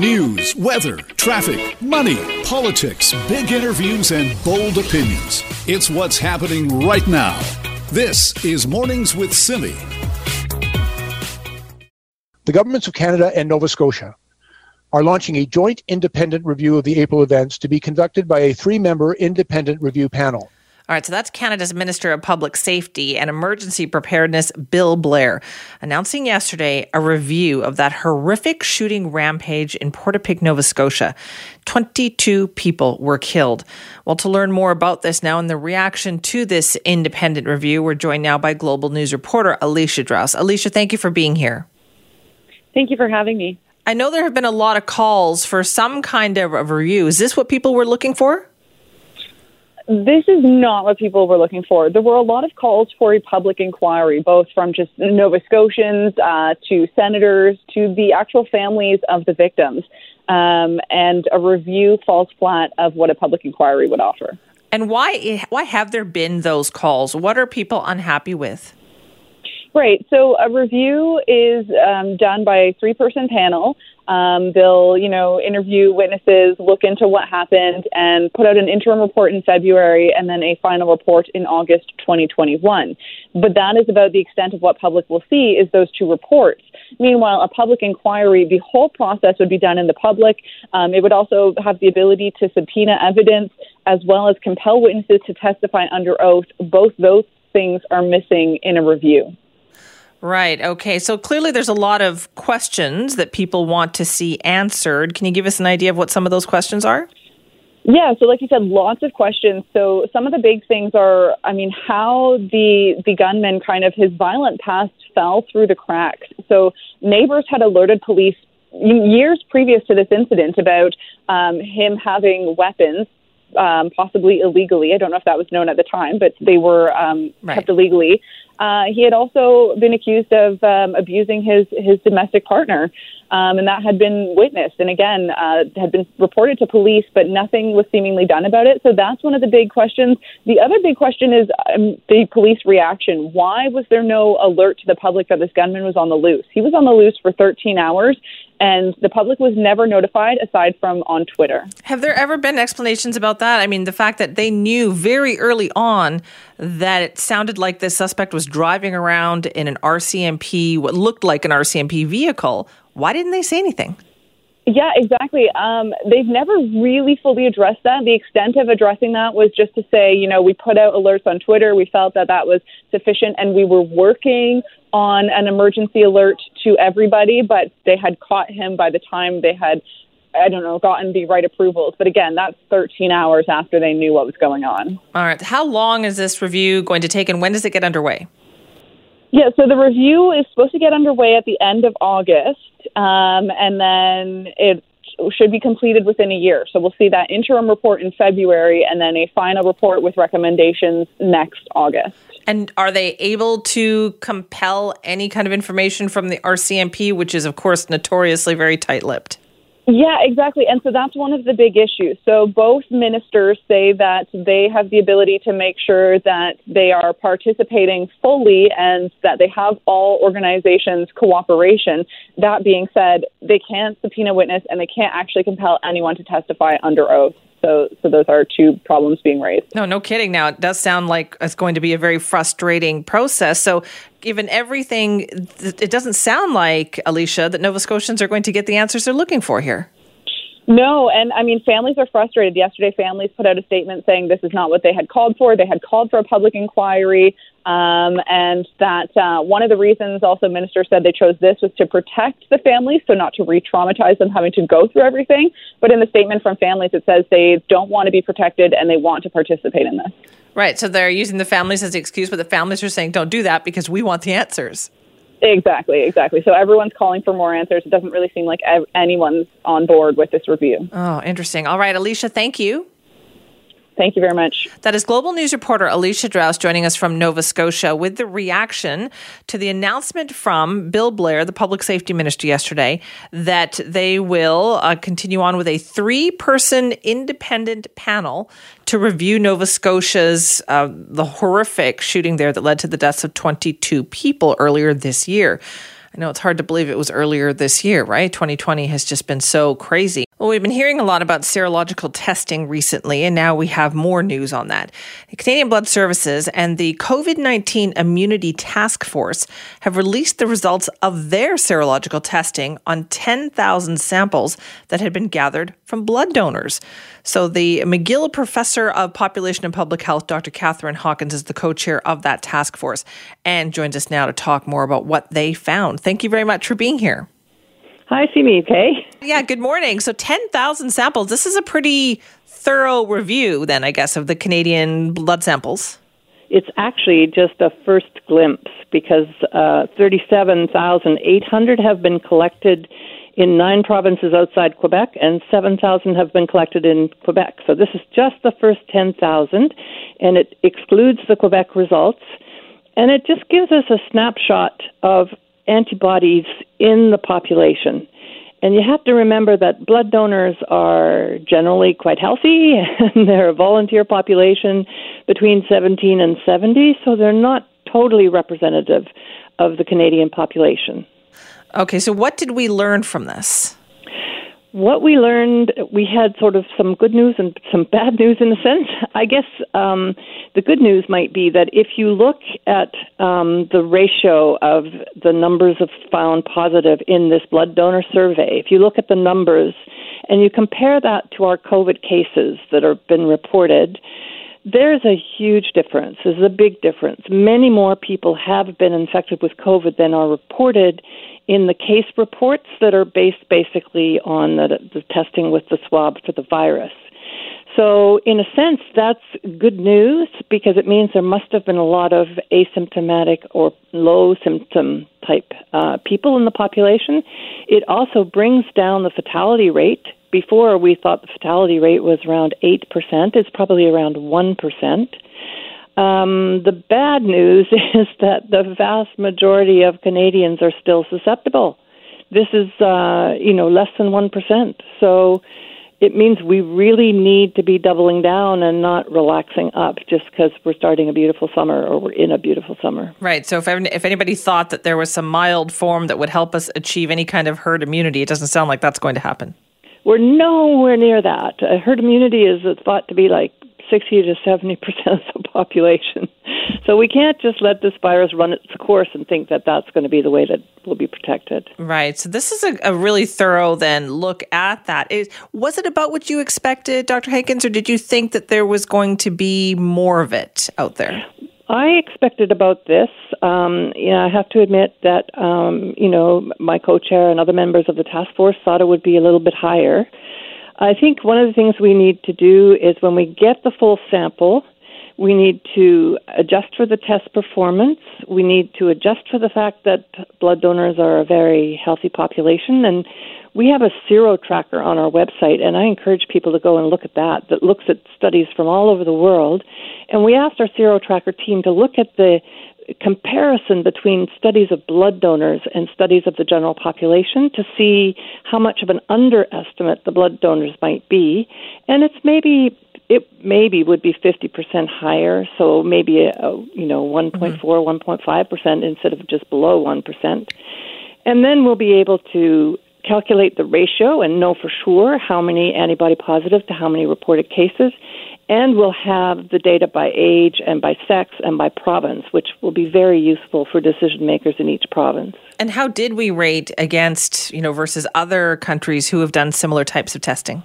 News, weather, traffic, money, politics, big interviews, and bold opinions. It's what's happening right now. This is Mornings with Simi. The governments of Canada and Nova Scotia are launching a joint independent review of the April events to be conducted by a three member independent review panel. All right, so that's Canada's Minister of Public Safety and Emergency Preparedness, Bill Blair, announcing yesterday a review of that horrific shooting rampage in Portapique, Nova Scotia. 22 people were killed. Well, to learn more about this now and the reaction to this independent review, we're joined now by Global News reporter Alicia Draus. Alicia, thank you for being here. Thank you for having me. I know there have been a lot of calls for some kind of review. Is this what people were looking for? This is not what people were looking for. There were a lot of calls for a public inquiry, both from just Nova Scotians uh, to senators to the actual families of the victims. Um, and a review falls flat of what a public inquiry would offer. And why why have there been those calls? What are people unhappy with? Right. So a review is um, done by a three person panel. Um, they'll, you know, interview witnesses, look into what happened, and put out an interim report in February and then a final report in August 2021. But that is about the extent of what public will see is those two reports. Meanwhile, a public inquiry, the whole process would be done in the public. Um, it would also have the ability to subpoena evidence as well as compel witnesses to testify under oath. Both those things are missing in a review. Right. Okay. So clearly there's a lot of questions that people want to see answered. Can you give us an idea of what some of those questions are? Yeah, so like you said, lots of questions. So some of the big things are, I mean, how the the gunman kind of his violent past fell through the cracks. So neighbors had alerted police years previous to this incident about um, him having weapons, um, possibly illegally. I don't know if that was known at the time, but they were um, right. kept illegally. Uh, he had also been accused of um, abusing his his domestic partner, um, and that had been witnessed and again uh, had been reported to police, but nothing was seemingly done about it. So that's one of the big questions. The other big question is um, the police reaction. Why was there no alert to the public that this gunman was on the loose? He was on the loose for 13 hours, and the public was never notified aside from on Twitter. Have there ever been explanations about that? I mean, the fact that they knew very early on that it sounded like the suspect was driving around in an RCMP, what looked like an RCMP vehicle. Why didn't they say anything? Yeah, exactly. Um, they've never really fully addressed that. The extent of addressing that was just to say, you know, we put out alerts on Twitter. We felt that that was sufficient, and we were working on an emergency alert to everybody, but they had caught him by the time they had I don't know, gotten the right approvals. But again, that's 13 hours after they knew what was going on. All right. How long is this review going to take and when does it get underway? Yeah, so the review is supposed to get underway at the end of August, um, and then it should be completed within a year. So we'll see that interim report in February and then a final report with recommendations next August. And are they able to compel any kind of information from the RCMP, which is, of course, notoriously very tight lipped? Yeah, exactly. And so that's one of the big issues. So both ministers say that they have the ability to make sure that they are participating fully and that they have all organizations' cooperation. That being said, they can't subpoena witness and they can't actually compel anyone to testify under oath. So, so those are two problems being raised. No, no kidding. Now, it does sound like it's going to be a very frustrating process. So, given everything, it doesn't sound like, Alicia, that Nova Scotians are going to get the answers they're looking for here. No, and I mean, families are frustrated. Yesterday, families put out a statement saying this is not what they had called for. They had called for a public inquiry, um, and that uh, one of the reasons also ministers said they chose this was to protect the families, so not to re traumatize them having to go through everything. But in the statement from families, it says they don't want to be protected and they want to participate in this. Right. So they're using the families as the excuse, but the families are saying, don't do that because we want the answers. Exactly, exactly. So everyone's calling for more answers. It doesn't really seem like ev- anyone's on board with this review. Oh, interesting. All right, Alicia, thank you. Thank you very much. That is Global News reporter Alicia Draus joining us from Nova Scotia with the reaction to the announcement from Bill Blair, the public safety minister, yesterday, that they will uh, continue on with a three person independent panel to review Nova Scotia's uh, the horrific shooting there that led to the deaths of 22 people earlier this year. I know it's hard to believe it was earlier this year, right? 2020 has just been so crazy. Well, we've been hearing a lot about serological testing recently, and now we have more news on that. The Canadian Blood Services and the COVID 19 Immunity Task Force have released the results of their serological testing on 10,000 samples that had been gathered from blood donors. So, the McGill Professor of Population and Public Health, Dr. Catherine Hankins, is the co chair of that task force and joins us now to talk more about what they found. Thank you very much for being here. Hi, Simi. Okay. Yeah, good morning. So 10,000 samples. This is a pretty thorough review, then, I guess, of the Canadian blood samples. It's actually just a first glimpse because uh, 37,800 have been collected in nine provinces outside Quebec, and 7,000 have been collected in Quebec. So this is just the first 10,000, and it excludes the Quebec results. And it just gives us a snapshot of antibodies in the population. And you have to remember that blood donors are generally quite healthy, and they're a volunteer population between 17 and 70, so they're not totally representative of the Canadian population. Okay, so what did we learn from this? What we learned, we had sort of some good news and some bad news in a sense. I guess um, the good news might be that if you look at um, the ratio of the numbers of found positive in this blood donor survey, if you look at the numbers and you compare that to our COVID cases that have been reported, there's a huge difference. There's a big difference. Many more people have been infected with COVID than are reported in the case reports that are based basically on the, the testing with the swab for the virus. So, in a sense, that's good news because it means there must have been a lot of asymptomatic or low symptom type uh, people in the population. It also brings down the fatality rate. Before, we thought the fatality rate was around 8%. It's probably around 1%. Um, the bad news is that the vast majority of Canadians are still susceptible. This is, uh, you know, less than 1%. So it means we really need to be doubling down and not relaxing up just because we're starting a beautiful summer or we're in a beautiful summer. Right. So if, if anybody thought that there was some mild form that would help us achieve any kind of herd immunity, it doesn't sound like that's going to happen. We're nowhere near that. Uh, herd immunity is thought to be like 60 to 70 percent of the population. So we can't just let this virus run its course and think that that's going to be the way that we'll be protected. Right. So this is a, a really thorough then look at that. Was it about what you expected, Dr. Hankins, or did you think that there was going to be more of it out there? I expected about this. Um, you know, I have to admit that um, you know my co-chair and other members of the task force thought it would be a little bit higher. I think one of the things we need to do is when we get the full sample, we need to adjust for the test performance. We need to adjust for the fact that blood donors are a very healthy population. And we have a sero tracker on our website, and I encourage people to go and look at that, that looks at studies from all over the world. And we asked our sero tracker team to look at the comparison between studies of blood donors and studies of the general population to see how much of an underestimate the blood donors might be. And it's maybe it maybe would be 50% higher, so maybe a, a you know 1.4, mm-hmm. 1.5% instead of just below 1%. And then we'll be able to calculate the ratio and know for sure how many antibody positive to how many reported cases and we'll have the data by age and by sex and by province, which will be very useful for decision makers in each province. And how did we rate against, you know, versus other countries who have done similar types of testing?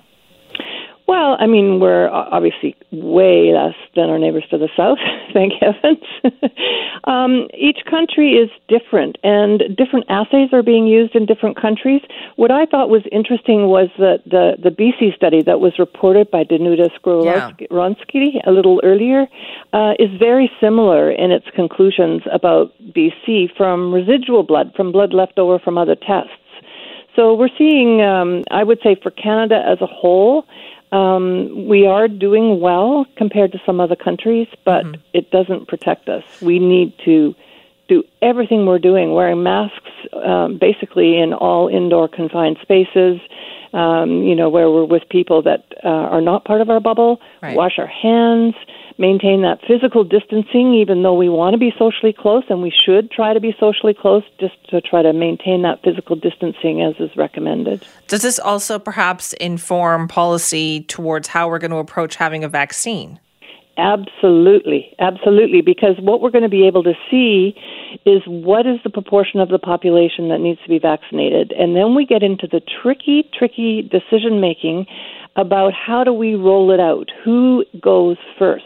Well, I mean, we're obviously way less than our neighbors to the south, thank heavens. um, each country is different, and different assays are being used in different countries. What I thought was interesting was that the, the BC study that was reported by Danuta Skowronski yeah. a little earlier uh, is very similar in its conclusions about BC from residual blood, from blood left over from other tests. So we're seeing, um, I would say, for Canada as a whole, um, we are doing well compared to some other countries, but mm-hmm. it doesn't protect us. We need to do everything we're doing, wearing masks um, basically in all indoor confined spaces, um, you know, where we're with people that uh, are not part of our bubble, right. wash our hands, maintain that physical distancing, even though we want to be socially close, and we should try to be socially close just to try to maintain that physical distancing as is recommended. Does this also perhaps inform policy towards how we're going to approach having a vaccine? Absolutely, absolutely, because what we're going to be able to see is what is the proportion of the population that needs to be vaccinated. And then we get into the tricky, tricky decision making about how do we roll it out? Who goes first?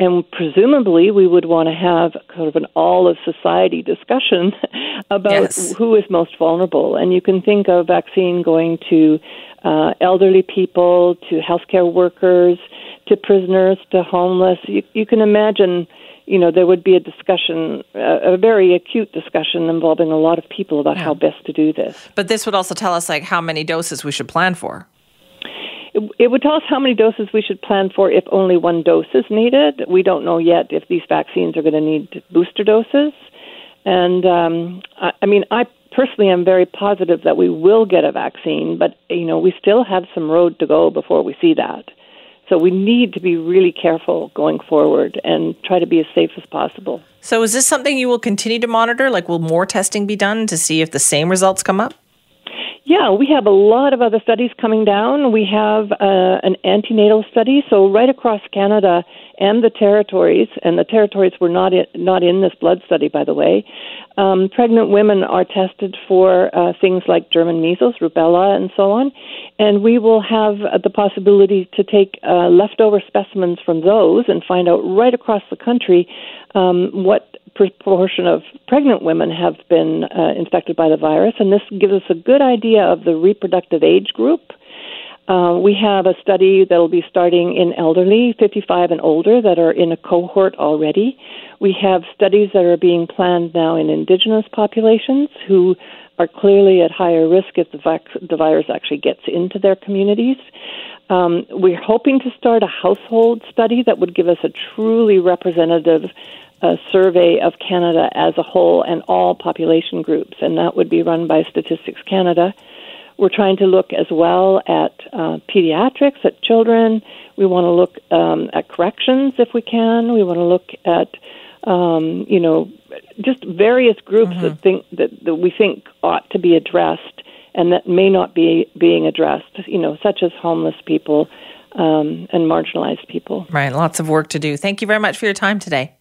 And presumably, we would want to have kind of an all of society discussion about yes. who is most vulnerable. And you can think of vaccine going to uh, elderly people, to healthcare workers, to prisoners, to homeless. You, you can imagine, you know, there would be a discussion, a, a very acute discussion involving a lot of people about yeah. how best to do this. But this would also tell us, like, how many doses we should plan for it would tell us how many doses we should plan for if only one dose is needed. We don't know yet if these vaccines are going to need booster doses. And um, I, I mean, I personally am very positive that we will get a vaccine, but you know, we still have some road to go before we see that. So we need to be really careful going forward and try to be as safe as possible. So is this something you will continue to monitor? Like, will more testing be done to see if the same results come up? Yeah, we have a lot of other studies coming down. We have uh, an antenatal study, so right across Canada and the territories, and the territories were not in, not in this blood study, by the way. Um, pregnant women are tested for uh, things like German measles, rubella, and so on, and we will have uh, the possibility to take uh, leftover specimens from those and find out right across the country um, what proportion of pregnant women have been uh, infected by the virus, and this gives us a good idea of the reproductive age group. Uh, we have a study that will be starting in elderly, 55 and older, that are in a cohort already. We have studies that are being planned now in indigenous populations who are clearly at higher risk if the, vac- the virus actually gets into their communities. Um, we're hoping to start a household study that would give us a truly representative a survey of Canada as a whole and all population groups, and that would be run by Statistics Canada. We're trying to look as well at uh, pediatrics, at children. We want to look um, at corrections if we can. We want to look at, um, you know, just various groups mm-hmm. that think that, that we think ought to be addressed and that may not be being addressed. You know, such as homeless people um, and marginalized people. Right, lots of work to do. Thank you very much for your time today.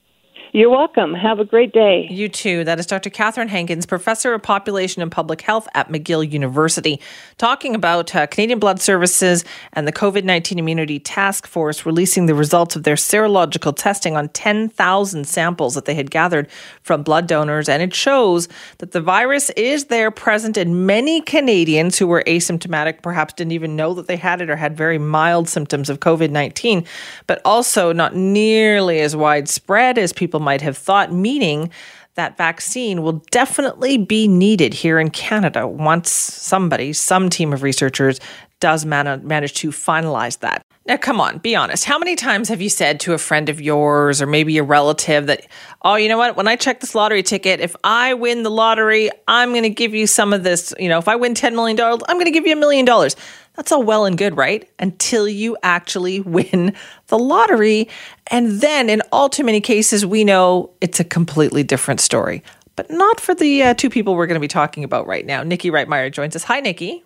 You're welcome. Have a great day. You too. That is Dr. Catherine Hankins, Professor of Population and Public Health at McGill University, talking about uh, Canadian Blood Services and the COVID 19 Immunity Task Force releasing the results of their serological testing on 10,000 samples that they had gathered from blood donors. And it shows that the virus is there present in many Canadians who were asymptomatic, perhaps didn't even know that they had it or had very mild symptoms of COVID 19, but also not nearly as widespread as people might have thought, meaning that vaccine will definitely be needed here in Canada once somebody, some team of researchers, does man- manage to finalize that. Now, come on, be honest. How many times have you said to a friend of yours or maybe a relative that, oh, you know what? When I check this lottery ticket, if I win the lottery, I'm going to give you some of this. You know, if I win $10 million, I'm going to give you a million dollars. That's all well and good, right? Until you actually win the lottery. And then, in all too many cases, we know it's a completely different story. But not for the uh, two people we're going to be talking about right now. Nikki Reitmeyer joins us. Hi, Nikki.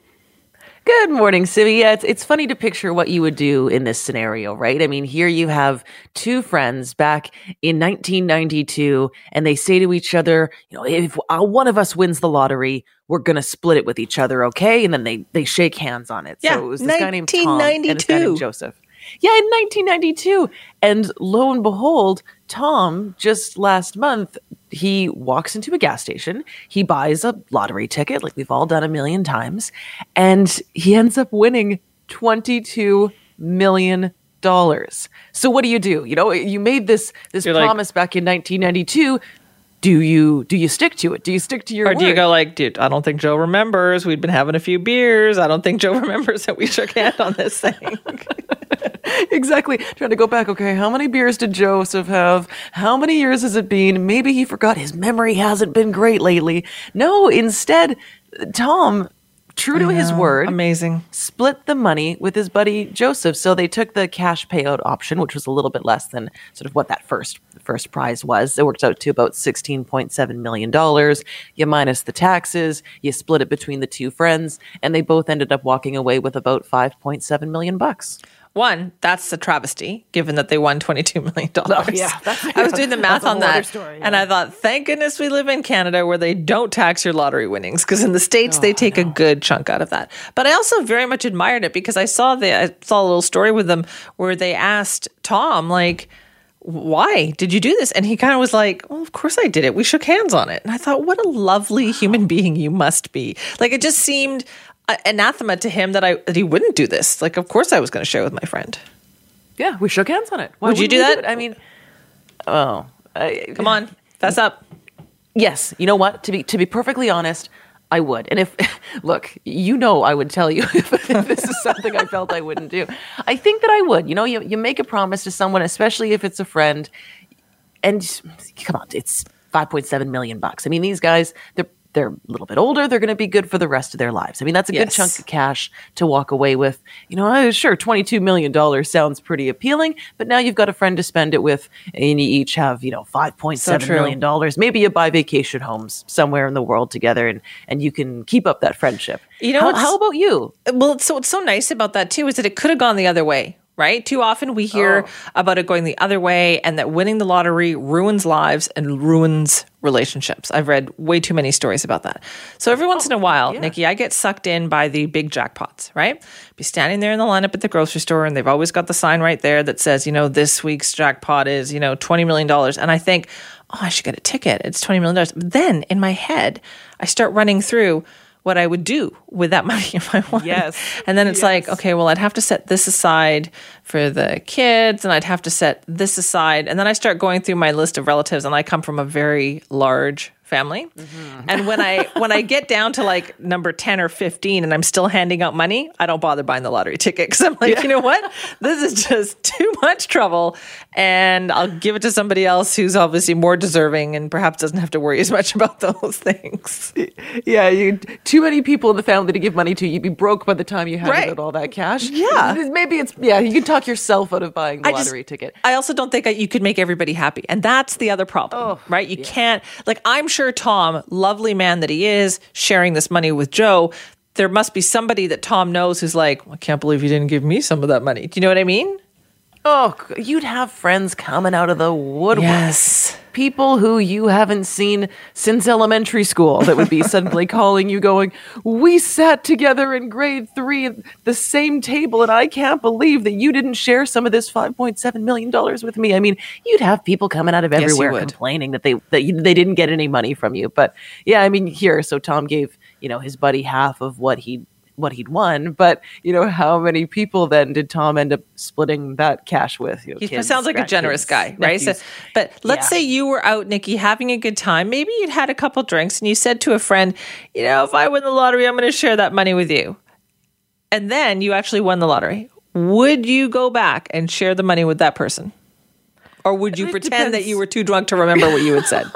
Good morning, Simi. Yeah, it's, it's funny to picture what you would do in this scenario, right? I mean, here you have two friends back in 1992, and they say to each other, you know, if uh, one of us wins the lottery, we're going to split it with each other, okay? And then they, they shake hands on it. Yeah, so it was this guy named Tom and this guy 1992. named Joseph. Yeah, in 1992. And lo and behold, Tom, just last month, he walks into a gas station. He buys a lottery ticket, like we've all done a million times, and he ends up winning $22 million. So what do you do? You know, you made this this You're like- promise back in 1992. Do you do you stick to it? Do you stick to your Or do you go like, dude, I don't think Joe remembers. We'd been having a few beers. I don't think Joe remembers that we shook hands on this thing. exactly. Trying to go back. Okay, how many beers did Joseph have? How many years has it been? Maybe he forgot. His memory hasn't been great lately. No, instead, Tom, true to his word, Amazing. split the money with his buddy Joseph. So they took the cash payout option, which was a little bit less than sort of what that first first prize was. It worked out to about sixteen point seven million dollars. You minus the taxes, you split it between the two friends, and they both ended up walking away with about five point seven million bucks. One, that's a travesty, given that they won $22 million. Oh, yeah, that's- I was doing the math on that. story, And I thought, thank goodness we live in Canada where they don't tax your lottery winnings, because in the States, Oh, they take a good chunk out of that. But I also very much admired it because I saw the I saw a little story with them where they asked Tom, like, why did you do this? And he kind of was like, well, of course I did it. We shook hands on it. And I thought, what a lovely human being you must be. Like, it just seemed anathema to him that I that he wouldn't do this. Like, of course I was going to share with my friend. Yeah, we shook hands on it. Why Would you do that? it? I mean, oh, I, Come on, fess up. Yes, you know what? To be to be perfectly honest, I would. And if look, you know, I would tell you if, this is something I felt I wouldn't do. I think that I would. You know, you you make a promise to someone, especially if it's a friend, and come on, it's five point seven million bucks. I mean, these guys, they're they're a little bit older. They're going to be good for the rest of their lives. I mean, that's a good chunk of cash to walk away with. You know, uh, sure, $22 million sounds pretty appealing, but now you've got a friend to spend it with, and you each have, you know, five point So seven true. million dollars. Maybe you buy vacation homes somewhere in the world together, and, and you can keep up that friendship. You know how, how about you? Well, so what's so nice about that too is that it could have gone the other way, right? Too often we hear about it going the other way and that winning the lottery ruins lives and ruins relationships. I've read way too many stories about that. So every once oh, in a while, Nikki, I get sucked in by the big jackpots, right? Be standing there in the lineup at the grocery store and they've always got the sign right there that says, you know, this week's jackpot is, you know, $20 million. And I think, oh, I should get a ticket. It's $20 million. But then in my head, I start running through what I would do with that money if I won. Yes. And then it's like, okay, well, I'd have to set this aside for the kids and I'd have to set this aside. And then I start going through my list of relatives and I come from a very large family. Mm-hmm. And when I when I get down to like number 10 or 15 and I'm still handing out money, I don't bother buying the lottery ticket cuz I'm like, you know what? This is just too much trouble and I'll give it to somebody else who's obviously more deserving and perhaps doesn't have to worry as much about those things. Yeah, you too many people in the family to give money to. You'd be broke by the time you handed Right. out all that cash. Yeah. maybe it's yeah. You can talk yourself out of buying the I just- lottery ticket. I also don't think that you could make everybody happy. And that's the other problem, oh, right? You can't, like, I'm sure Tom, lovely man that he is, sharing this money with Joe, there must be somebody that Tom knows who's like, I can't believe you didn't give me some of that money. Do you know what I mean? Oh, you'd have friends coming out of the woodwork. Yes. People who you haven't seen since elementary school that would be suddenly calling you, going, We sat together in grade three at the same table, and I can't believe that you didn't share some of this $5.7 million with me. I mean, you'd have people coming out of you everywhere complaining that they that you, they didn't get any money from you. But yeah, I mean, here, so Tom gave, you know, his buddy half of what he what he'd won, but you know how many people then did Tom end up splitting that cash with? You know, He kids, sounds like a generous grandkids, guy, right? So, but let's Yeah. say you were out, Nikki, having a good time. Maybe you'd had a couple drinks and you said to a friend, you know, if I win the lottery, I'm going to share that money with you. And then you actually won the lottery. Would you go back and share the money with that person? Or would you It pretend that you were too drunk to remember what you had said?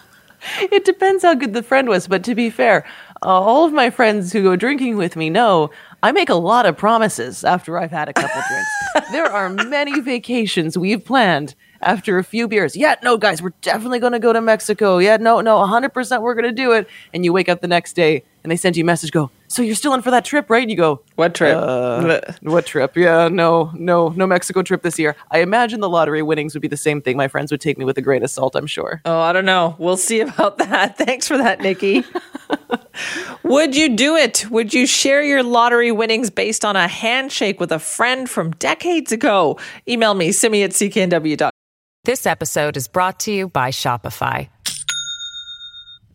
it depends how good the friend was. But to be fair, all of my friends who go drinking with me know I make a lot of promises after I've had a couple drinks. There are many vacations we've planned after a few beers. Yeah, no, guys, we're definitely going to go to Mexico. Yeah, no, no, 100% we're going to do it. And you wake up the next day and they send you a message, go, so you're still in for that trip, right? And you go, What trip? uh, what trip? Yeah, no, no, no Mexico trip this year. I imagine the lottery winnings would be the same thing. My friends would take me with a grain of salt, I'm sure. Oh, I don't know. We'll see about that. Thanks for that, Nikki. Would you do it? Would you share your lottery winnings based on a handshake with a friend from decades ago? Email me, simi at cknw.com. This episode is brought to you by Shopify.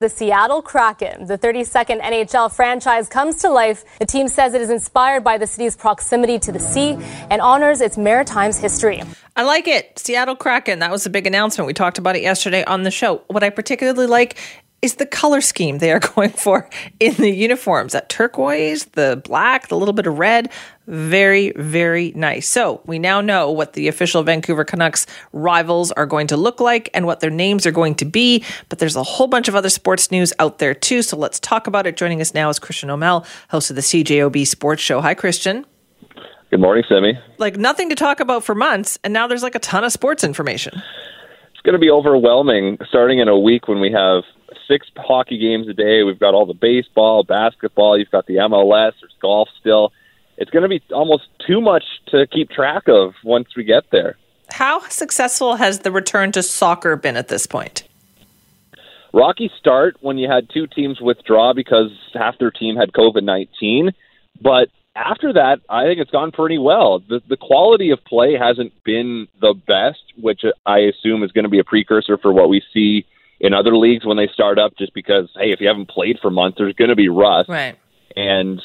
The Seattle Kraken, the 32nd NHL franchise, comes to life. The team says it is inspired by the city's proximity to the sea and honors its Maritimes history. I like it. Seattle Kraken. That was a big announcement. We talked about it yesterday on the show. What I particularly like is the color scheme they are going for in the uniforms. That turquoise, the black, the little bit of red. Very, very nice. So we now know what the official Vancouver Canucks rivals are going to look like and what their names are going to be. But there's a whole bunch of other sports news out there too. So let's talk about it. Joining us now is Christian O'Mel, host of the CJOB Sports Show. Hi, Christian. Good morning, Simi. Like nothing to talk about for months, and now there's like a ton of sports information. It's going to be overwhelming starting in a week when we have six hockey games a day. We've got all the baseball, basketball, you've got the MLS, there's golf still. It's going to be almost too much to keep track of once we get there. How successful has the return to soccer been at this point? Rocky start when you had two teams withdraw because half their team had COVID 19. But after that, I think it's gone pretty well. The, the quality of play hasn't been the best, which I assume is going to be a precursor for what we see in other leagues when they start up, just because, hey, if you haven't played for months, there's going to be rust. Right. And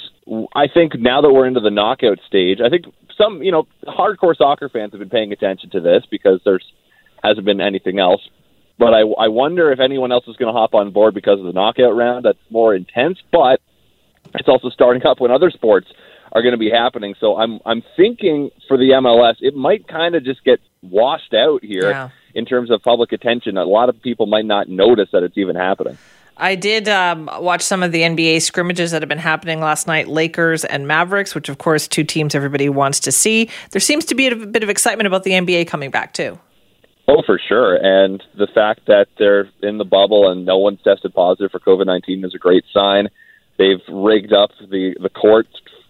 I think now that we're into the knockout stage, I think some, you know, hardcore soccer fans have been paying attention to this because there's hasn't been anything else. But I, I wonder if anyone else is going to hop on board because of the knockout round. That's more intense, but it's also starting up when other sports are going to be happening. So I'm I'm thinking for the MLS, it might kind of just get washed out here Yeah. in terms of public attention. A lot of people might not notice that it's even happening. I did um, watch some of the NBA scrimmages that have been happening last night Lakers and Mavericks, which, of course, two teams everybody wants to see. There seems to be a bit of excitement about the NBA coming back, too. Oh, for sure. And the fact that they're in the bubble and no one's tested positive for COVID nineteen is a great sign. They've rigged up the the court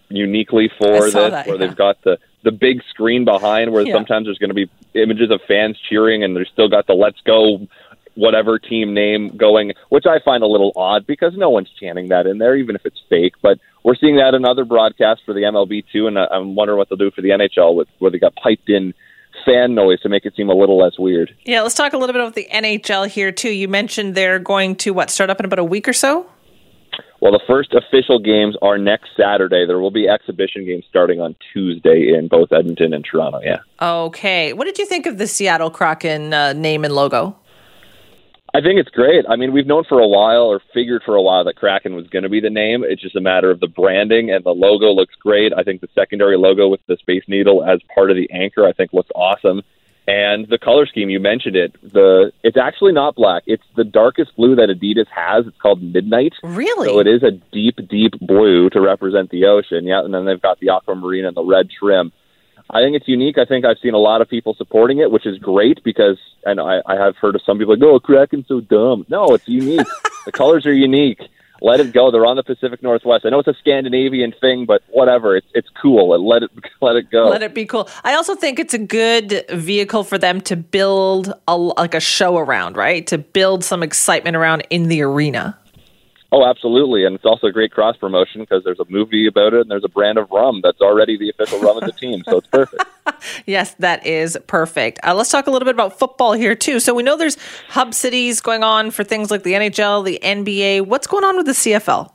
uniquely for this, that, where yeah. they've got the the big screen behind, where Yeah. sometimes there's going to be images of fans cheering, and there's still got the "Let's go." Whatever team name going, which I find a little odd because no one's chanting that in there, even if it's fake. But we're seeing that in other broadcasts for the MLB too, and I'm wondering what they'll do for the NHL with where they got piped in fan noise to make it seem a little less weird. Yeah, let's talk a little bit about the NHL here, too. You mentioned they're going to, what, start up in about a week or so? Well, the first official games are next Saturday. There will be exhibition games starting on Tuesday in both Edmonton and Toronto. Yeah. Okay. What did you think of the Seattle Kraken uh, name and logo? I think it's great. I mean, we've known for a while or figured for a while that Kraken was going to be the name. It's just a matter of the branding and the logo looks great. I think the secondary logo with the Space Needle as part of the anchor, I think looks awesome. And the color scheme, you mentioned it. The it's actually not black. It's the darkest blue that Adidas has. It's called Midnight. Really? So it is a deep, deep blue to represent the ocean. Yeah, and then they've got the aquamarine and the red trim. I think it's unique. I think I've seen a lot of people supporting it, which is great because, and I, I have heard of some people like, "Oh, Kraken's so dumb." No, it's unique. the colors are unique. Let it go. They're on the Pacific Northwest. I know it's a Scandinavian thing, but whatever. It's it's cool. Let it let it go. Let it be cool. I also think it's a good vehicle for them to build a, like a show around, right? To build some excitement around in the arena. Oh, absolutely. And it's also a great cross promotion because there's a movie about it and there's a brand of rum that's already the official rum of the team. So it's perfect. Yes, that is perfect. Uh, let's talk a little bit about football here too. So we know there's hub cities going on for things like the NHL, the NBA. What's going on with the CFL?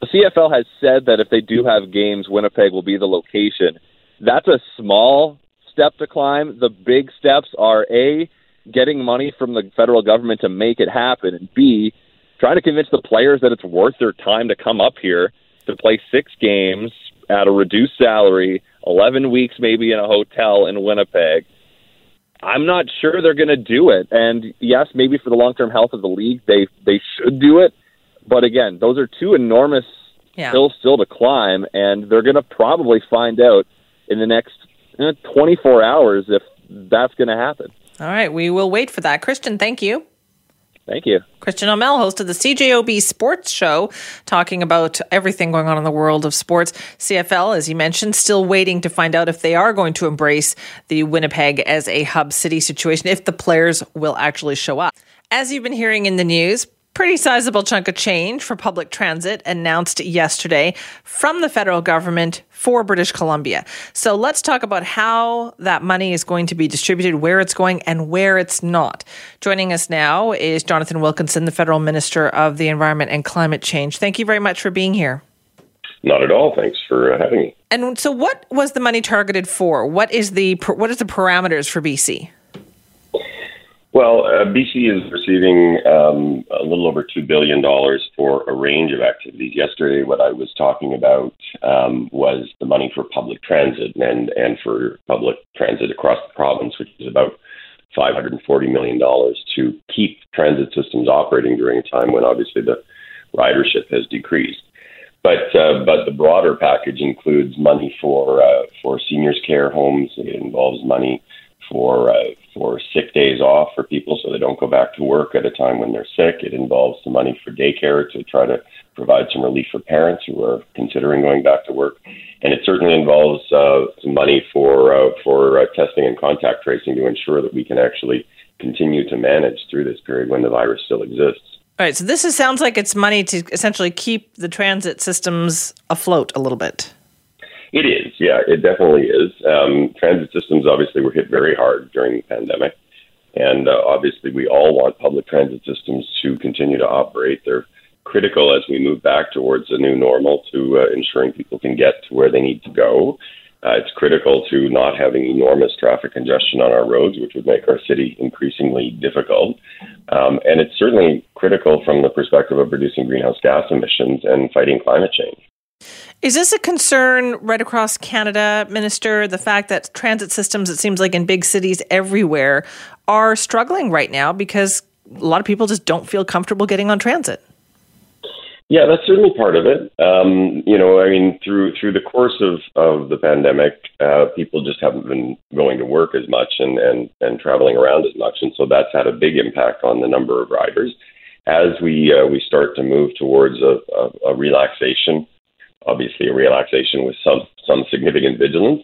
The CFL has said that if they do have games, Winnipeg will be the location. That's a small step to climb. The big steps are A, getting money from the federal government to make it happen, and B, trying to convince the players that it's worth their time to come up here to play six games at a reduced salary, 11 weeks maybe in a hotel in Winnipeg. I'm not sure they're going to do it. And yes, maybe for the long-term health of the league, they they should do it. But again, those are two enormous Yeah. hills still to climb, and they're going to probably find out in the next eh, 24 hours if that's going to happen. All right, we will wait for that. Christian, thank you. Thank you. Christian O'Mell, host of the CJOB Sports Show, talking about everything going on in the world of sports. CFL, as you mentioned, still waiting to find out if they are going to embrace the Winnipeg as a hub city situation, if the players will actually show up. As you've been hearing in the news, pretty sizable chunk of change for public transit announced yesterday from the federal government for British Columbia. So let's talk about how that money is going to be distributed, where it's going, and where it's not. Joining us now is Jonathan Wilkinson, the federal minister of the Environment and Climate Change. Thank you very much for being here. Not at all. Thanks for uh, having me. And so, what was the money targeted for? What is the what is the parameters for BC? Well, uh, BC is receiving um, a little over $2 billion for a range of activities. Yesterday, what I was talking about um, was the money for public transit and, and for public transit across the province, which is about $540 million to keep transit systems operating during a time when obviously the ridership has decreased. But uh, but the broader package includes money for uh, for seniors care homes. It involves money for uh, for sick days off for people so they don't go back to work at a time when they're sick. It involves some money for daycare to try to provide some relief for parents who are considering going back to work, and it certainly involves uh, some money for uh, for uh, testing and contact tracing to ensure that we can actually continue to manage through this period when the virus still exists. All right, so this is, sounds like it's money to essentially keep the transit systems afloat a little bit. It is, yeah, it definitely is. Um, transit systems obviously were hit very hard during the pandemic, and uh, obviously we all want public transit systems to continue to operate. They're critical as we move back towards a new normal to uh, ensuring people can get to where they need to go. Uh, it's critical to not having enormous traffic congestion on our roads, which would make our city increasingly difficult. Um, and it's certainly critical from the perspective of reducing greenhouse gas emissions and fighting climate change. Is this a concern right across Canada, Minister? The fact that transit systems, it seems like in big cities everywhere, are struggling right now because a lot of people just don't feel comfortable getting on transit. Yeah, that's certainly part of it. Um, you know, I mean, through through the course of, of the pandemic, uh, people just haven't been going to work as much and, and, and traveling around as much, and so that's had a big impact on the number of riders. As we uh, we start to move towards a, a, a relaxation, obviously a relaxation with some some significant vigilance,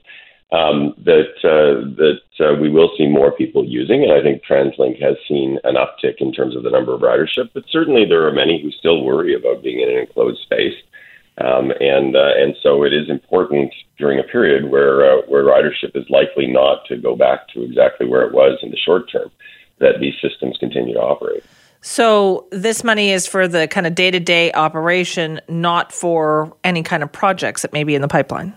um, that uh, that uh, we will see more people using, and I think TransLink has seen an uptick in terms of the number of ridership. But certainly, there are many who still worry about being in an enclosed space, um, and uh, and so it is important during a period where uh, where ridership is likely not to go back to exactly where it was in the short term, that these systems continue to operate. So this money is for the kind of day to day operation, not for any kind of projects that may be in the pipeline.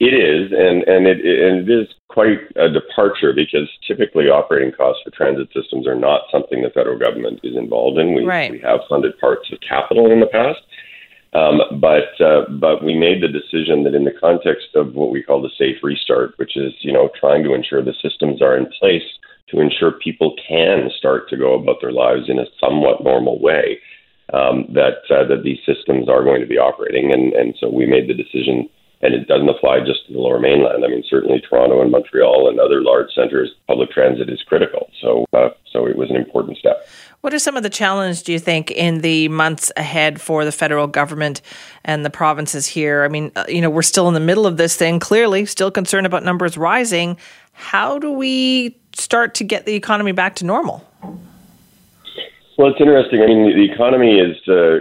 It is, and and it and it is quite a departure because typically operating costs for transit systems are not something the federal government is involved in. We Right. we have funded parts of capital in the past, um, but uh, but we made the decision that in the context of what we call the safe restart, which is you know trying to ensure the systems are in place to ensure people can start to go about their lives in a somewhat normal way, um, that uh, that these systems are going to be operating, and and so we made the decision and it doesn't apply just to the lower mainland. I mean, certainly Toronto and Montreal and other large centres, public transit is critical. So, uh, so it was an important step. What are some of the challenges, do you think, in the months ahead for the federal government and the provinces here? I mean, uh, you know, we're still in the middle of this thing, clearly, still concerned about numbers rising. How do we start to get the economy back to normal? Well, it's interesting. I mean, the economy is, uh,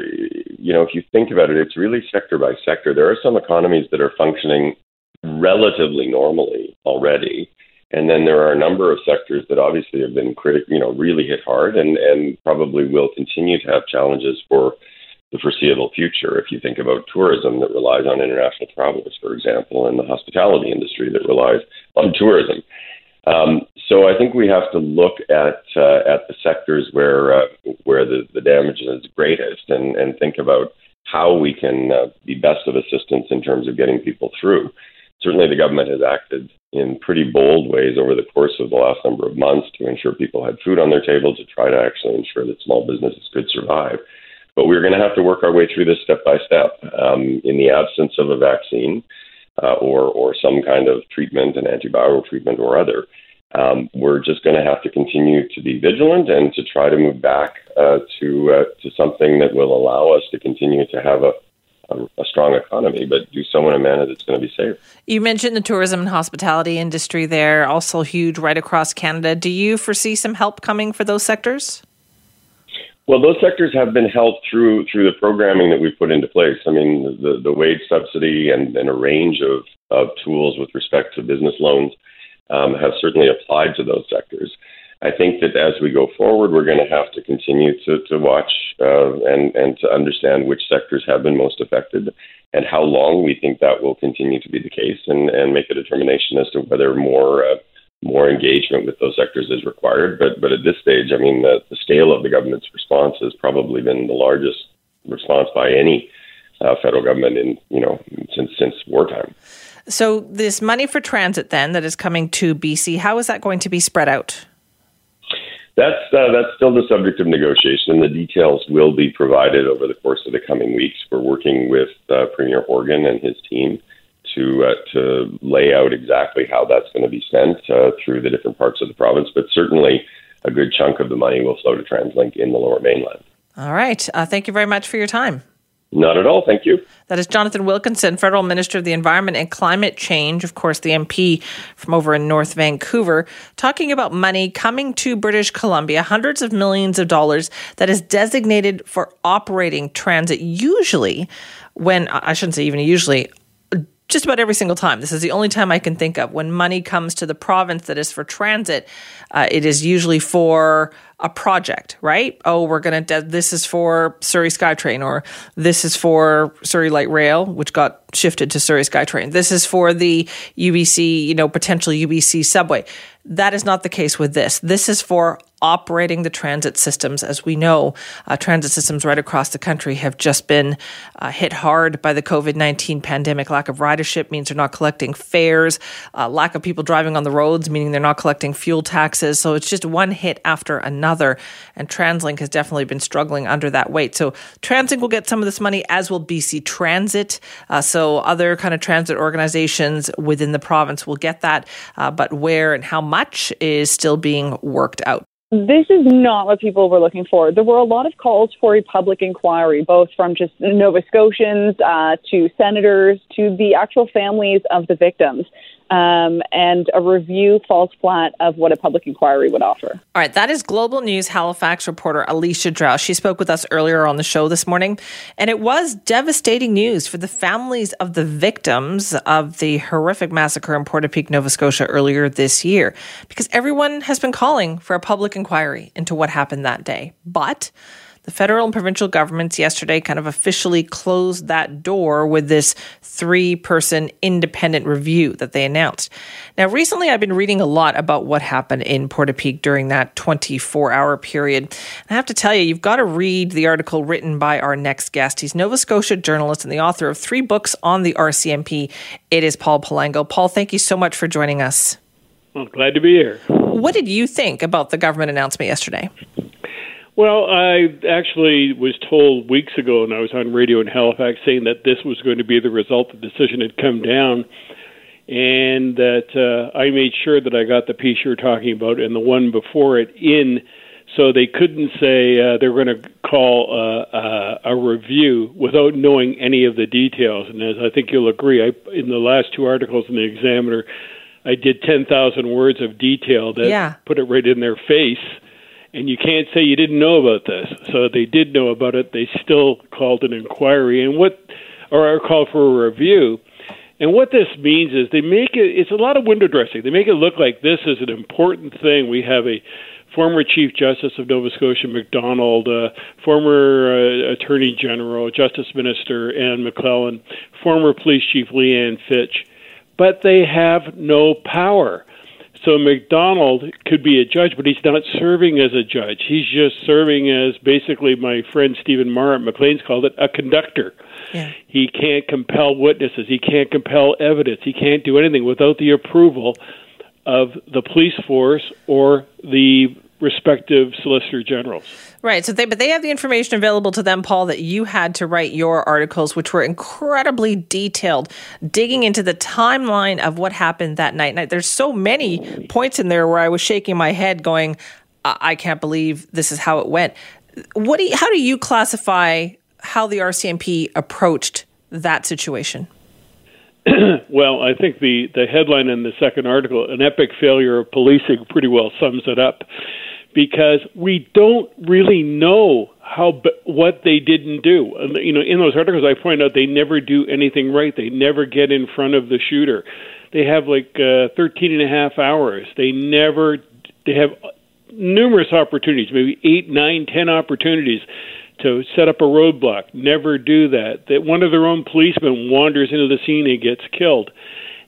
you know, if you think about it, it's really sector by sector. There are some economies that are functioning relatively normally already. And then there are a number of sectors that obviously have been critic, you know, really hit hard and, and probably will continue to have challenges for the foreseeable future. If you think about tourism that relies on international travelers, for example, and the hospitality industry that relies on tourism. Um, so I think we have to look at uh, at the sectors where uh, where the, the damage is greatest and, and think about how we can uh, be best of assistance in terms of getting people through. Certainly, the government has acted in pretty bold ways over the course of the last number of months to ensure people had food on their table, to try to actually ensure that small businesses could survive. But we're going to have to work our way through this step by step. Um, in the absence of a vaccine uh, or, or some kind of treatment, an antiviral treatment or other, um, we're just going to have to continue to be vigilant and to try to move back uh, to uh, to something that will allow us to continue to have a, a, a strong economy, but do so in a manner that's going to be safe. You mentioned the tourism and hospitality industry there, also huge right across Canada. Do you foresee some help coming for those sectors? Well, those sectors have been helped through through the programming that we've put into place. I mean, the the wage subsidy and, and a range of, of tools with respect to business loans um, have certainly applied to those sectors. I think that as we go forward, we're going to have to continue to, to watch uh, and, and to understand which sectors have been most affected and how long we think that will continue to be the case and, and make a determination as to whether more uh, more engagement with those sectors is required. But but at this stage, I mean, the, the scale of the government's response has probably been the largest response by any uh, federal government in you know since since wartime. So, this money for transit then that is coming to BC, how is that going to be spread out? That's uh, that's still the subject of negotiation. The details will be provided over the course of the coming weeks. We're working with uh, Premier Horgan and his team to uh, to lay out exactly how that's going to be spent uh, through the different parts of the province. But certainly, a good chunk of the money will flow to TransLink in the Lower Mainland. All right. Uh, thank you very much for your time. Not at all. Thank you. That is Jonathan Wilkinson, Federal Minister of the Environment and Climate Change, of course, the MP from over in North Vancouver, talking about money coming to British Columbia, hundreds of millions of dollars that is designated for operating transit, usually when, I shouldn't say even usually, just about every single time. This is the only time I can think of when money comes to the province that is for transit. Uh, it is usually for a project, right? Oh, we're going to, de- this is for Surrey SkyTrain, or this is for Surrey Light Rail, which got shifted to Surrey SkyTrain. This is for the UBC, you know, potential UBC subway. That is not the case with this. This is for operating the transit systems. As we know, uh, transit systems right across the country have just been uh, hit hard by the COVID 19 pandemic. Lack of ridership means they're not collecting fares, uh, lack of people driving on the roads, meaning they're not collecting fuel taxes. So it's just one hit after another. And TransLink has definitely been struggling under that weight. So TransLink will get some of this money, as will BC Transit. Uh, so other kind of transit organizations within the province will get that. Uh, but where and how much is still being worked out. This is not what people were looking for. There were a lot of calls for a public inquiry, both from just Nova Scotians uh, to senators to the actual families of the victims um, and a review falls flat of what a public inquiry would offer. All right, that is Global News Halifax reporter Alicia Draus. She spoke with us earlier on the show this morning, and it was devastating news for the families of the victims of the horrific massacre in Portapique, Nova Scotia earlier this year, because everyone has been calling for a public inquiry into what happened that day. But the federal and provincial governments yesterday kind of officially closed that door with this three person independent review that they announced. Now, recently I've been reading a lot about what happened in Portapique during that 24 hour period. And I have to tell you, you've got to read the article written by our next guest. He's Nova Scotia journalist and the author of three books on the RCMP. It is Paul Palango. Paul, thank you so much for joining us. Well, glad to be here. What did you think about the government announcement yesterday? Well, I actually was told weeks ago, and I was on radio in Halifax saying that this was going to be the result. The decision had come down, and that uh, I made sure that I got the piece you're talking about and the one before it in, so they couldn't say uh, they're going to call uh, uh, a review without knowing any of the details. And as I think you'll agree, I, in the last two articles in the Examiner, I did 10,000 words of detail that yeah. put it right in their face and you can't say you didn't know about this. So they did know about it. They still called an inquiry and what, or called for a review. And what this means is they make it. It's a lot of window dressing. They make it look like this is an important thing. We have a former Chief Justice of Nova Scotia MacDonald, uh, former uh, Attorney General, Justice Minister Anne McLellan, former Police Chief Leanne Fitch, but they have no power. So MacDonald could be a judge, but he's not serving as a judge. He's just serving as basically my friend Stephen Maher at Maclean's called it a conductor. Yeah. He can't compel witnesses. He can't compel evidence. He can't do anything without the approval of the police force or the respective solicitor generals. Right. So they but they have the information available to them, Paul, that you had to write your articles, which were incredibly detailed, digging into the timeline of what happened that night. And there's so many points in there where I was shaking my head, going, I, I can't believe this is how it went. What do you, how do you classify how the RCMP approached that situation? well, I think the, the headline in the second article, an epic failure of policing, pretty well sums it up because we don't really know how what they didn't do. You know, in those articles, I point out they never do anything right. They never get in front of the shooter. They have like uh, 13 and a half hours. They never. They have numerous opportunities, maybe eight, nine, ten opportunities to set up a roadblock. Never do that. That one of their own policemen wanders into the scene and gets killed.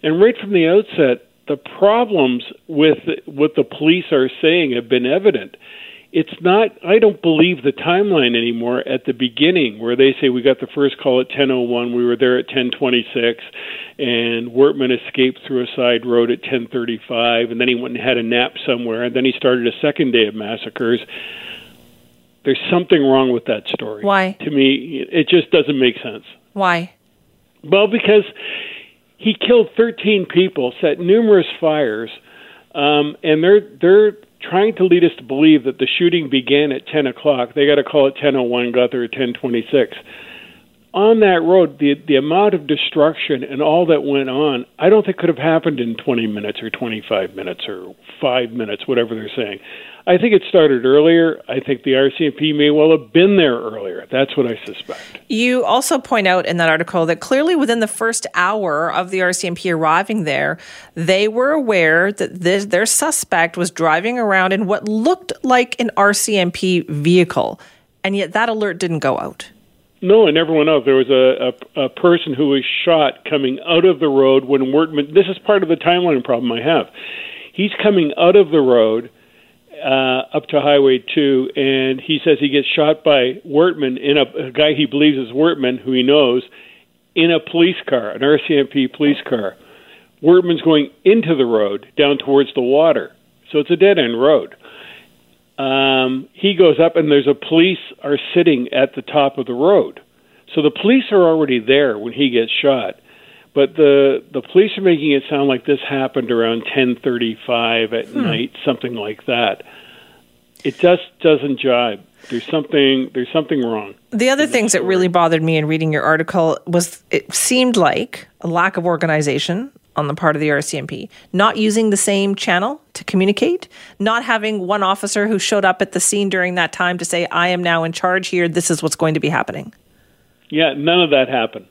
And right from the outset, the problems with what the police are saying have been evident. It's not. I don't believe the timeline anymore. At the beginning, where they say we got the first call at 10:01, we were there at 10:26, and Wortman escaped through a side road at 10:35, and then he went and had a nap somewhere, and then he started a second day of massacres there's something wrong with that story. Why? To me, it just doesn't make sense. Why? Well, because he killed 13 people, set numerous fires, um, and they're they're trying to lead us to believe that the shooting began at 10 o'clock. They got to call it 10:01, got there at 10:26. On that road, the the amount of destruction and all that went on, I don't think could have happened in 20 minutes or 25 minutes or five minutes, whatever they're saying. I think it started earlier. I think the RCMP may well have been there earlier. That's what I suspect. You also point out in that article that clearly within the first hour of the RCMP arriving there, they were aware that this, their suspect was driving around in what looked like an RCMP vehicle, and yet that alert didn't go out. No, it never went out. There was a, a, a person who was shot coming out of the road when Wortman. This is part of the timeline problem I have. He's coming out of the road uh, up to Highway 2, and he says he gets shot by Wortman in a, a guy he believes is Wortman, who he knows, in a police car, an RCMP police car. Wortman's going into the road down towards the water, so it's a dead end road. Um, he goes up, and there's a police are sitting at the top of the road. So the police are already there when he gets shot. But the the police are making it sound like this happened around 10:35 at hmm. night, something like that. It just doesn't jibe. There's something there's something wrong. The other things that really bothered me in reading your article was it seemed like a lack of organization on the part of the RCMP, not using the same channel to communicate, not having one officer who showed up at the scene during that time to say, I am now in charge here, this is what's going to be happening. Yeah, none of that happened.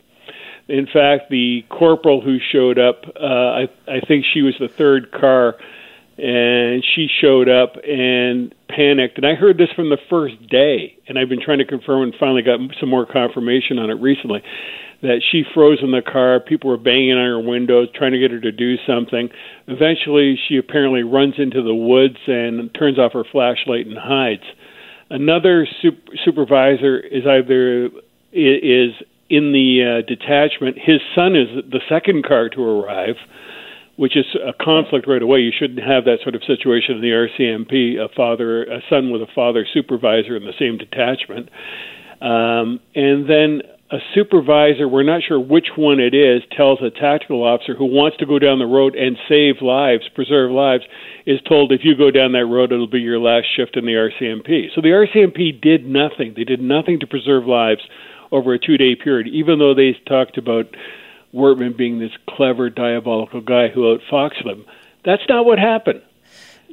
In fact, the corporal who showed up, uh, I, I think she was the third car, and she showed up and panicked. And I heard this from the first day, and I've been trying to confirm and finally got some more confirmation on it recently that she froze in the car. People were banging on her windows, trying to get her to do something. Eventually, she apparently runs into the woods and turns off her flashlight and hides. Another super- supervisor is either is in the uh, detachment. His son is the second car to arrive, which is a conflict right away. You shouldn't have that sort of situation in the RCMP. A father, a son with a father supervisor in the same detachment, um, and then a supervisor, we're not sure which one it is, tells a tactical officer who wants to go down the road and save lives, preserve lives, is told if you go down that road, it'll be your last shift in the RCMP. So the RCMP did nothing. They did nothing to preserve lives over a two day period, even though they talked about Wortman being this clever, diabolical guy who outfoxed them. That's not what happened.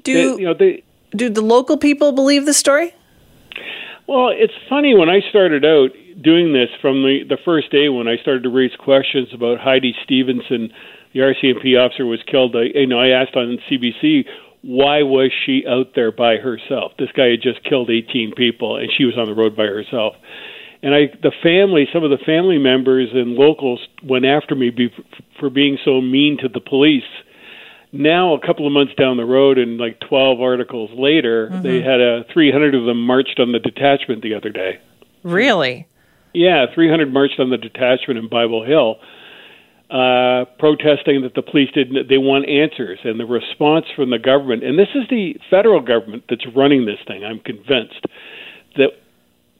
Do they, you know they, do the local people believe the story? Well, it's funny when I started out doing this from the the first day when I started to raise questions about Heidi Stevenson, the RCMP officer was killed. I, you know, I asked on CBC why was she out there by herself? This guy had just killed 18 people, and she was on the road by herself. And I, the family, some of the family members and locals went after me be, for being so mean to the police. Now, a couple of months down the road, and like 12 articles later, Mm-hmm. they had a 300 of them marched on the detachment the other day. Really? Yeah, 300 marched on the detachment in Bible Hill, uh, protesting that the police didn't. They want answers, and the response from the government, and this is the federal government that's running this thing. I'm convinced that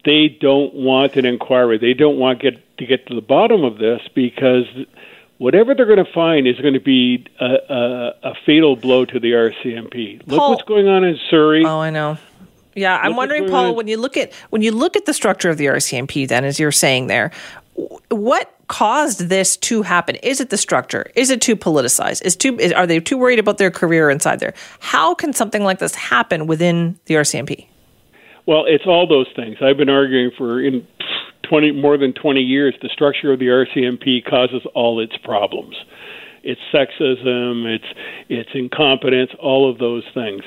they don't want an inquiry. They don't want get to get to the bottom of this because whatever they're going to find is going to be a, a, a fatal blow to the RCMP. Look what's going on in Surrey. Oh, I know. Yeah, I'm wondering, Paul, when you look at when you look at the structure of the RCMP, then as you're saying there, what caused this to happen? Is it the structure? Is it too politicized? Is too is, are they too worried about their career inside there? How can something like this happen within the RCMP? Well, it's all those things. I've been arguing for in 20 more than 20 years the structure of the RCMP causes all its problems. It's sexism, it's it's incompetence, all of those things.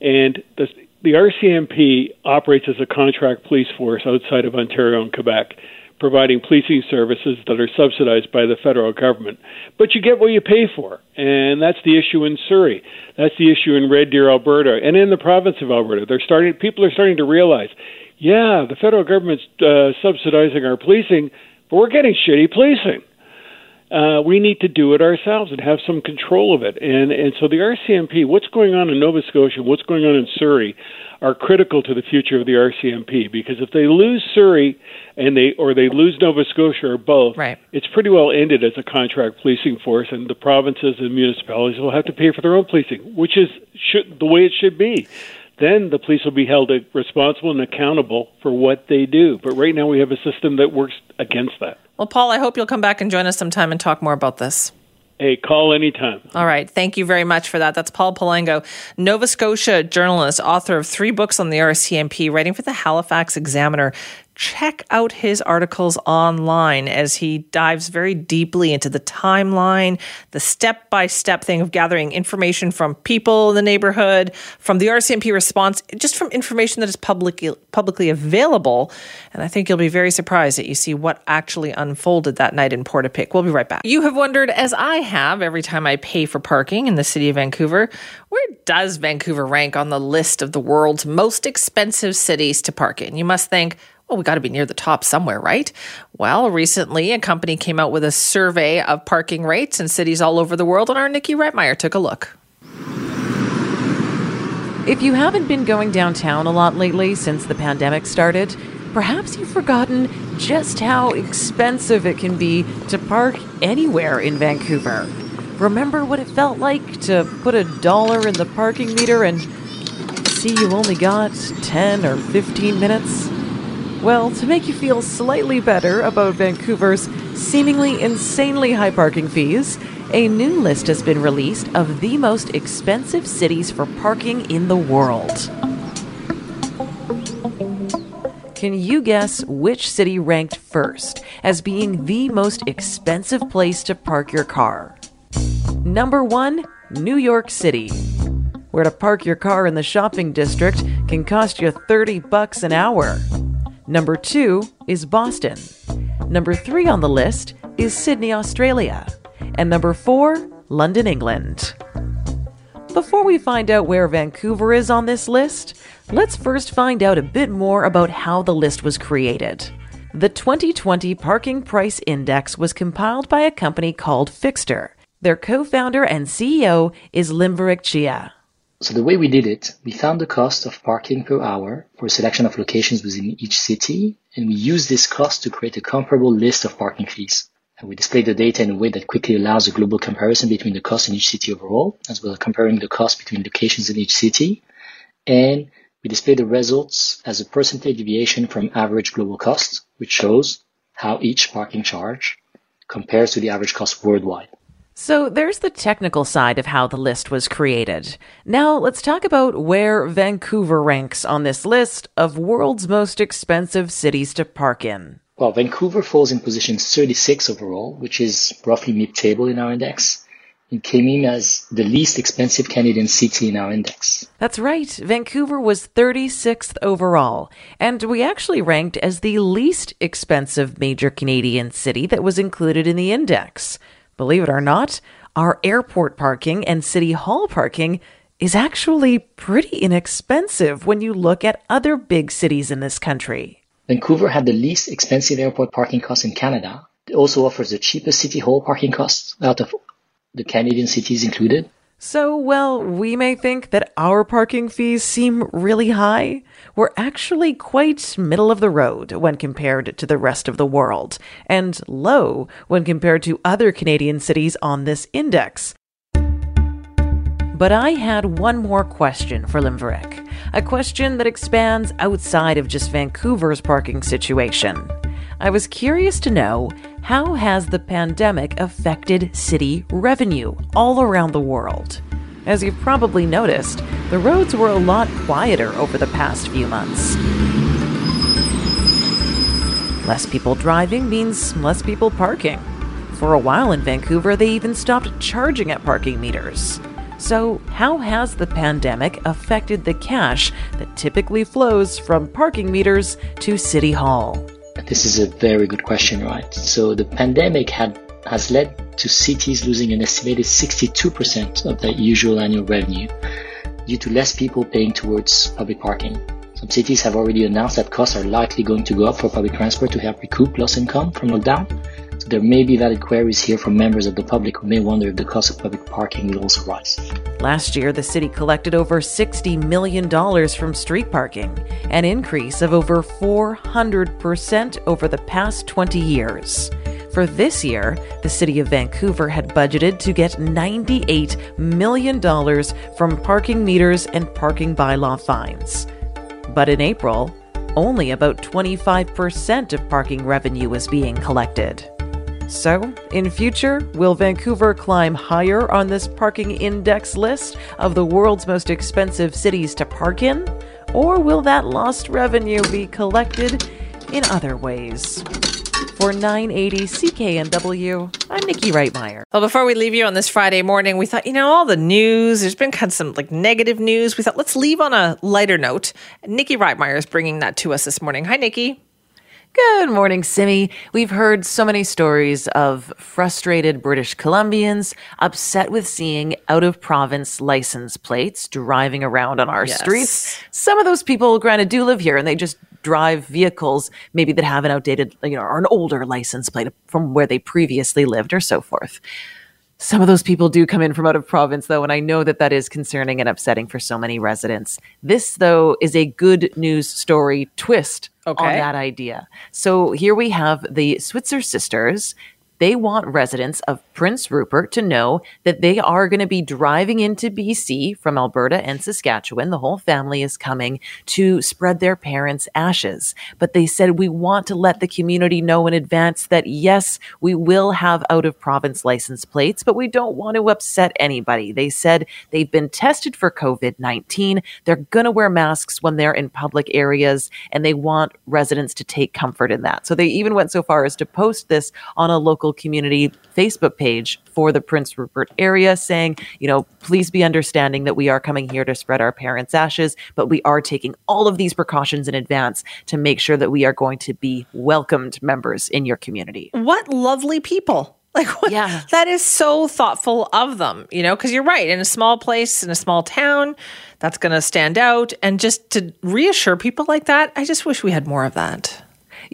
And the the RCMP operates as a contract police force outside of Ontario and Quebec, providing policing services that are subsidized by the federal government. But you get what you pay for, and that's the issue in Surrey. That's the issue in Red Deer, Alberta, and in the province of Alberta. They're starting. People are starting to realize, yeah, the federal government's uh, subsidizing our policing, but we're getting shitty policing. Uh, we need to do it ourselves and have some control of it. And and so the RCMP, what's going on in Nova Scotia, what's going on in Surrey, are critical to the future of the RCMP because if they lose Surrey and they or they lose Nova Scotia or both, Right. it's pretty well ended as a contract policing force, and the provinces and municipalities will have to pay for their own policing, which is should, the way it should be. Then the police will be held responsible and accountable for what they do. But right now we have a system that works against that. Well, Paul, I hope you'll come back and join us sometime and talk more about this. Hey, call anytime. All right. Thank you very much for that. That's Paul Palango, Nova Scotia journalist, author of three books on the RCMP, writing for the Halifax Examiner. Check out his articles online as he dives very deeply into the timeline, the step by step thing of gathering information from people in the neighborhood, from the RCMP response, just from information that is publicly, publicly available. And I think you'll be very surprised that you see what actually unfolded that night in Portapique. We'll be right back. You have wondered, as I have every time I pay for parking in the city of Vancouver, where does Vancouver rank on the list of the world's most expensive cities to park in? You must think, well, we got to be near the top somewhere, right? Well, recently a company came out with a survey of parking rates in cities all over the world, and our Nikki Reitmeyer took a look. If you haven't been going downtown a lot lately since the pandemic started, perhaps you've forgotten just how expensive it can be to park anywhere in Vancouver. Remember what it felt like to put a dollar in the parking meter and see you only got 10 or 15 minutes? Well, to make you feel slightly better about Vancouver's seemingly insanely high parking fees, a new list has been released of the most expensive cities for parking in the world. Can you guess which city ranked first as being the most expensive place to park your car? Number one, New York City, where to park your car in the shopping district can cost you 30 bucks an hour. Number two is Boston. Number three on the list is Sydney, Australia. And number four, London, England. Before we find out where Vancouver is on this list, let's first find out a bit more about how the list was created. The 2020 Parking Price Index was compiled by a company called Fixter. Their co founder and CEO is Limerick Chia. So the way we did it, we found the cost of parking per hour for a selection of locations within each city, and we used this cost to create a comparable list of parking fees. And we displayed the data in a way that quickly allows a global comparison between the cost in each city overall, as well as comparing the cost between locations in each city. And we display the results as a percentage deviation from average global cost, which shows how each parking charge compares to the average cost worldwide. So there's the technical side of how the list was created. Now let's talk about where Vancouver ranks on this list of world's most expensive cities to park in. Well, Vancouver falls in position 36 overall, which is roughly mid-table in our index. It came in as the least expensive Canadian city in our index. That's right, Vancouver was 36th overall, and we actually ranked as the least expensive major Canadian city that was included in the index. Believe it or not, our airport parking and city hall parking is actually pretty inexpensive when you look at other big cities in this country. Vancouver had the least expensive airport parking costs in Canada. It also offers the cheapest city hall parking costs out of the Canadian cities included. So, well, we may think that our parking fees seem really high. We're actually quite middle of the road when compared to the rest of the world, and low when compared to other Canadian cities on this index. But I had one more question for Limerick, a question that expands outside of just Vancouver's parking situation. I was curious to know how has the pandemic affected city revenue all around the world? As you've probably noticed, the roads were a lot quieter over the past few months. Less people driving means less people parking. For a while in Vancouver, they even stopped charging at parking meters. So, how has the pandemic affected the cash that typically flows from parking meters to City Hall? This is a very good question, right? So the pandemic had has led to cities losing an estimated 62% of their usual annual revenue due to less people paying towards public parking. Some cities have already announced that costs are likely going to go up for public transport to help recoup lost income from lockdown. So there may be valid queries here from members of the public who may wonder if the cost of public parking will also rise. Last year, the city collected over $60 million from street parking, an increase of over 400% over the past 20 years. For this year, the city of Vancouver had budgeted to get $98 million from parking meters and parking bylaw fines. But in April, only about 25% of parking revenue was being collected. So, in future, will Vancouver climb higher on this parking index list of the world's most expensive cities to park in? Or will that lost revenue be collected in other ways? For 980 CKNW, I'm Nikki Reitmeyer. Well, before we leave you on this Friday morning, we thought, you know, all the news, there's been kind of some like negative news. We thought, let's leave on a lighter note. Nikki Reitmeyer is bringing that to us this morning. Hi, Nikki. Good morning, Simi. We've heard so many stories of frustrated British Columbians upset with seeing out of province license plates driving around on our Yes. streets. Some of those people, granted, do live here and they just drive vehicles maybe that have an outdated, you know, or an older license plate from where they previously lived or so forth. Some of those people do come in from out of province, though, and I know that that is concerning and upsetting for so many residents. This, though, is a good news story twist on Okay. that idea. So here we have the Switzer sisters. They want residents of Prince Rupert to know that they are going to be driving into BC from Alberta and Saskatchewan. The whole family is coming to spread their parents' ashes. But they said, we want to let the community know in advance that yes, we will have out of province license plates, but we don't want to upset anybody. They said they've been tested for COVID 19. They're going to wear masks when they're in public areas, and they want residents to take comfort in that. So they even went so far as to post this on a local community Facebook page for the Prince Rupert area, saying, you know, please be understanding that we are coming here to spread our parents' ashes, but we are taking all of these precautions in advance to make sure that we are going to be welcomed members in your community. What lovely people. Like, what, Yeah. that is so thoughtful of them, you know, because you're right. In a small place, in a small town, that's going to stand out. And just to reassure people like that, I just wish we had more of that.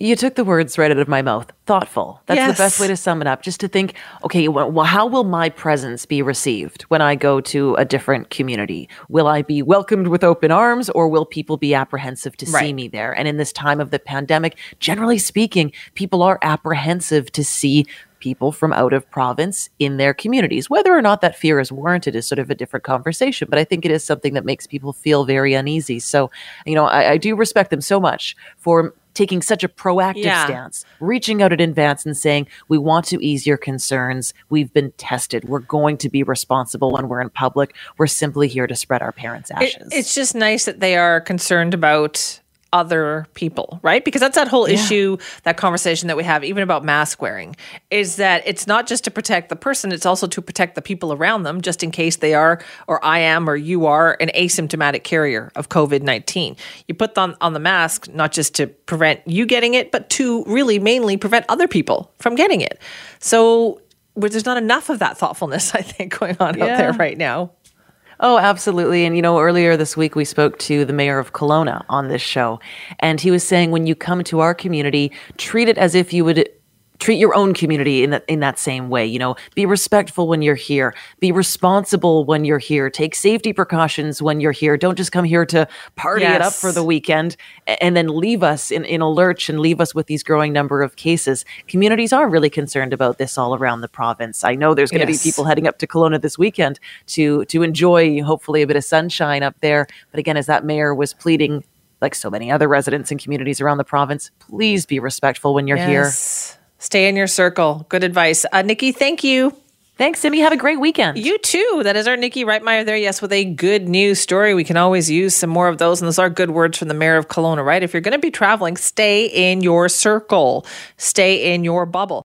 You took the words right out of my mouth. Thoughtful. That's Yes. the best way to sum it up. Just to think, okay, well, how will my presence be received when I go to a different community? Will I be welcomed with open arms or will people be apprehensive to see me there? And in this time of the pandemic, generally speaking, people are apprehensive to see people from out of province in their communities. Whether or not that fear is warranted is sort of a different conversation, but I think it is something that makes people feel very uneasy. So, you know, I, I do respect them so much for taking such a proactive Yeah. stance, reaching out in advance and saying, we want to ease your concerns. We've been tested. We're going to be responsible when we're in public. We're simply here to spread our parents' It- ashes. it's just nice that they are concerned about other people, right? Because that's that whole issue, that conversation that we have, even about mask wearing, is that it's not just to protect the person, it's also to protect the people around them, just in case they are, or I am, or you are an asymptomatic carrier of COVID 19. You put on, on the mask, not just to prevent you getting it, but to really mainly prevent other people from getting it. So where there's not enough of that thoughtfulness, I think, going on out there right now. Oh, absolutely. And you know, earlier this week we spoke to the mayor of Kelowna on this show, and he was saying when you come to our community, treat it as if you would treat your own community in that in that same way. You know, be respectful when you're here, be responsible when you're here, take safety precautions when you're here. Don't just come here to party it up for the weekend and then leave us in, in a lurch and leave us with these growing number of cases. Communities are really concerned about this all around the province. I know there's going to Yes. be people heading up to Kelowna this weekend to to enjoy hopefully a bit of sunshine up there. But again, as that mayor was pleading, like so many other residents and communities around the province, please be respectful when you're here. Stay in your circle. Good advice. Uh, Nikki, thank you. Thanks, Simi. Have a great weekend. You too. That is our Nikki Reitmeyer there, yes, with a good news story. We can always use some more of those. And those are good words from the mayor of Kelowna, right? If you're going to be traveling, stay in your circle, stay in your bubble.